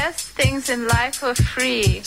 best things in life are free.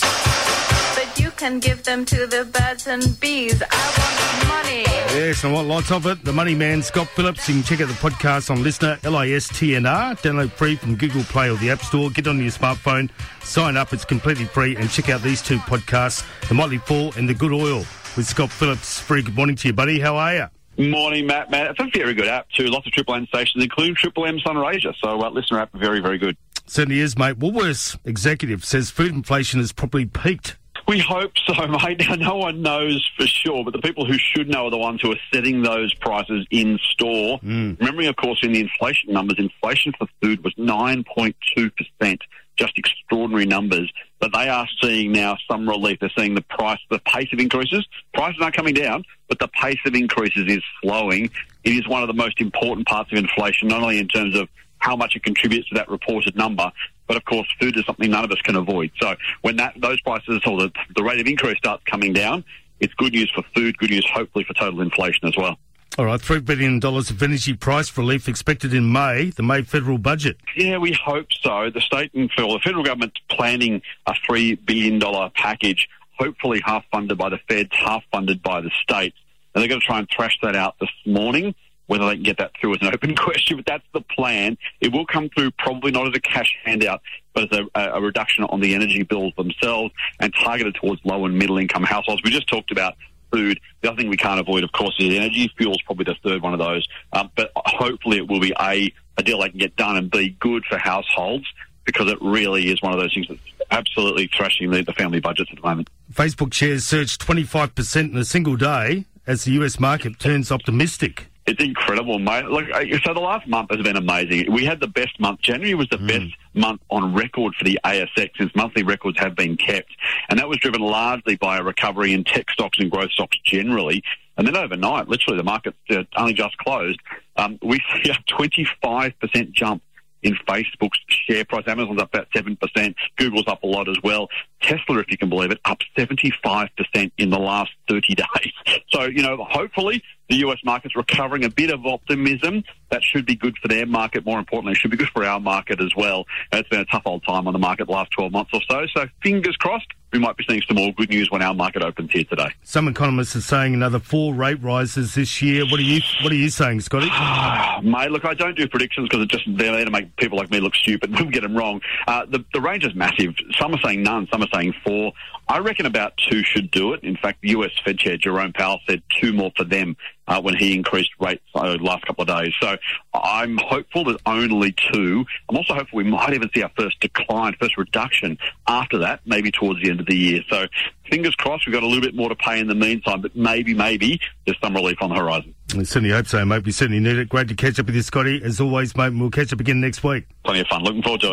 But you can give them to the birds and bees. I want money. Yes, I want lots of it. The Money Man, Scott Phillips. You can check out the podcast on LiSTNR, L-I-S-T-N-R. Download free from Google Play or the App Store. Get on your smartphone, sign up. It's completely free. And check out these two podcasts, The Motley Fool and The Good Oil with Scott Phillips. Very good morning to you, buddy. How are you? Morning, Matt. Matt, it's a very good app too. Lots of Triple M stations, including Triple M Sunraysia. So, uh, LiSTNR app, very, very good. Certainly is, mate. Woolworths executive says food inflation has probably peaked. We hope so, mate. Now, no one knows for sure, but the people who should know are the ones who are setting those prices in store. Hmm. Remembering, of course, in the inflation numbers, inflation for food was 9.2%, just extraordinary numbers. But they are seeing now some relief. They're seeing the price, the pace of increases. Prices aren't coming down, but the pace of increases is slowing. It is one of the most important parts of inflation, not only in terms of how much it contributes to that reported number, but of course, food is something none of us can avoid. So when that those prices or the, the rate of increase starts coming down, it's good news for food, good news hopefully for total inflation as well. All right, $3 billion of energy price relief expected in May, the May federal budget. Yeah, we hope so. The state and well, the federal government's planning a three billion dollar package, hopefully half funded by the feds, half funded by the states. And they're going to try and thrash that out this morning. Whether they can get that through is an open question, but that's the plan. It will come through probably not as a cash handout, but as a, a reduction on the energy bills themselves and targeted towards low and middle income households. We just talked about food. The other thing we can't avoid, of course, is energy. Fuel's probably the third one of those. Um, but hopefully it will be A, a deal they can get done and B, good for households because it really is one of those things that's absolutely thrashing the, the family budgets at the moment. Facebook shares surged 25% in a single day as the US market turns optimistic. It's incredible, mate. Look, so the last month has been amazing. We had the best month. January was the best month on record for the ASX since monthly records have been kept. And that was driven largely by a recovery in tech stocks and growth stocks generally. And then overnight, literally the market uh, only just closed, um, we see a 25% jump in Facebook's share price. Amazon's up about 7%. Google's up a lot as well. Tesla, if you can believe it, up 75% in the last 30 days. So, you know, hopefully the US market's recovering a bit of optimism. That should be good for their market. More importantly, it should be good for our market as well. It's been a tough old time on the market the last 12 months or so. So fingers crossed, we might be seeing some more good news when our market opens here today. Some economists are saying another four rate rises this year. What are you What are you saying, Scotty? Mate, look, I don't do predictions because it's just they're there to make people like me look stupid and get them wrong. Uh, the, the range is massive. Some are saying none, some are saying four. I reckon about two should do it. In fact, the US Fed Chair Jerome Powell said two more for them uh, when he increased rates uh, the last couple of days. So I'm hopeful that only two. I'm also hopeful we might even see our first decline, first reduction after that, maybe towards the end of the year. So fingers crossed, we've got a little bit more to pay in the meantime, but maybe, maybe there's some relief on the horizon. I certainly hope so, mate. We certainly need it. Great to catch up with you, Scotty. As always, mate, we'll catch up again next week. Plenty of fun. Looking forward to it.